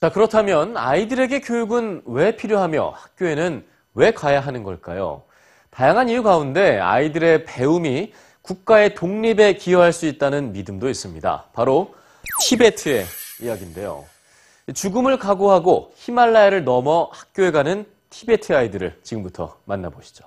자, 그렇다면 아이들에게 교육은 왜 필요하며 학교에는 왜 가야 하는 걸까요? 다양한 이유 가운데 아이들의 배움이 국가의 독립에 기여할 수 있다는 믿음도 있습니다. 바로 티베트의 이야기인데요. 죽음을 각오하고 히말라야를 넘어 학교에 가는 티베트 아이들을 지금부터 만나보시죠.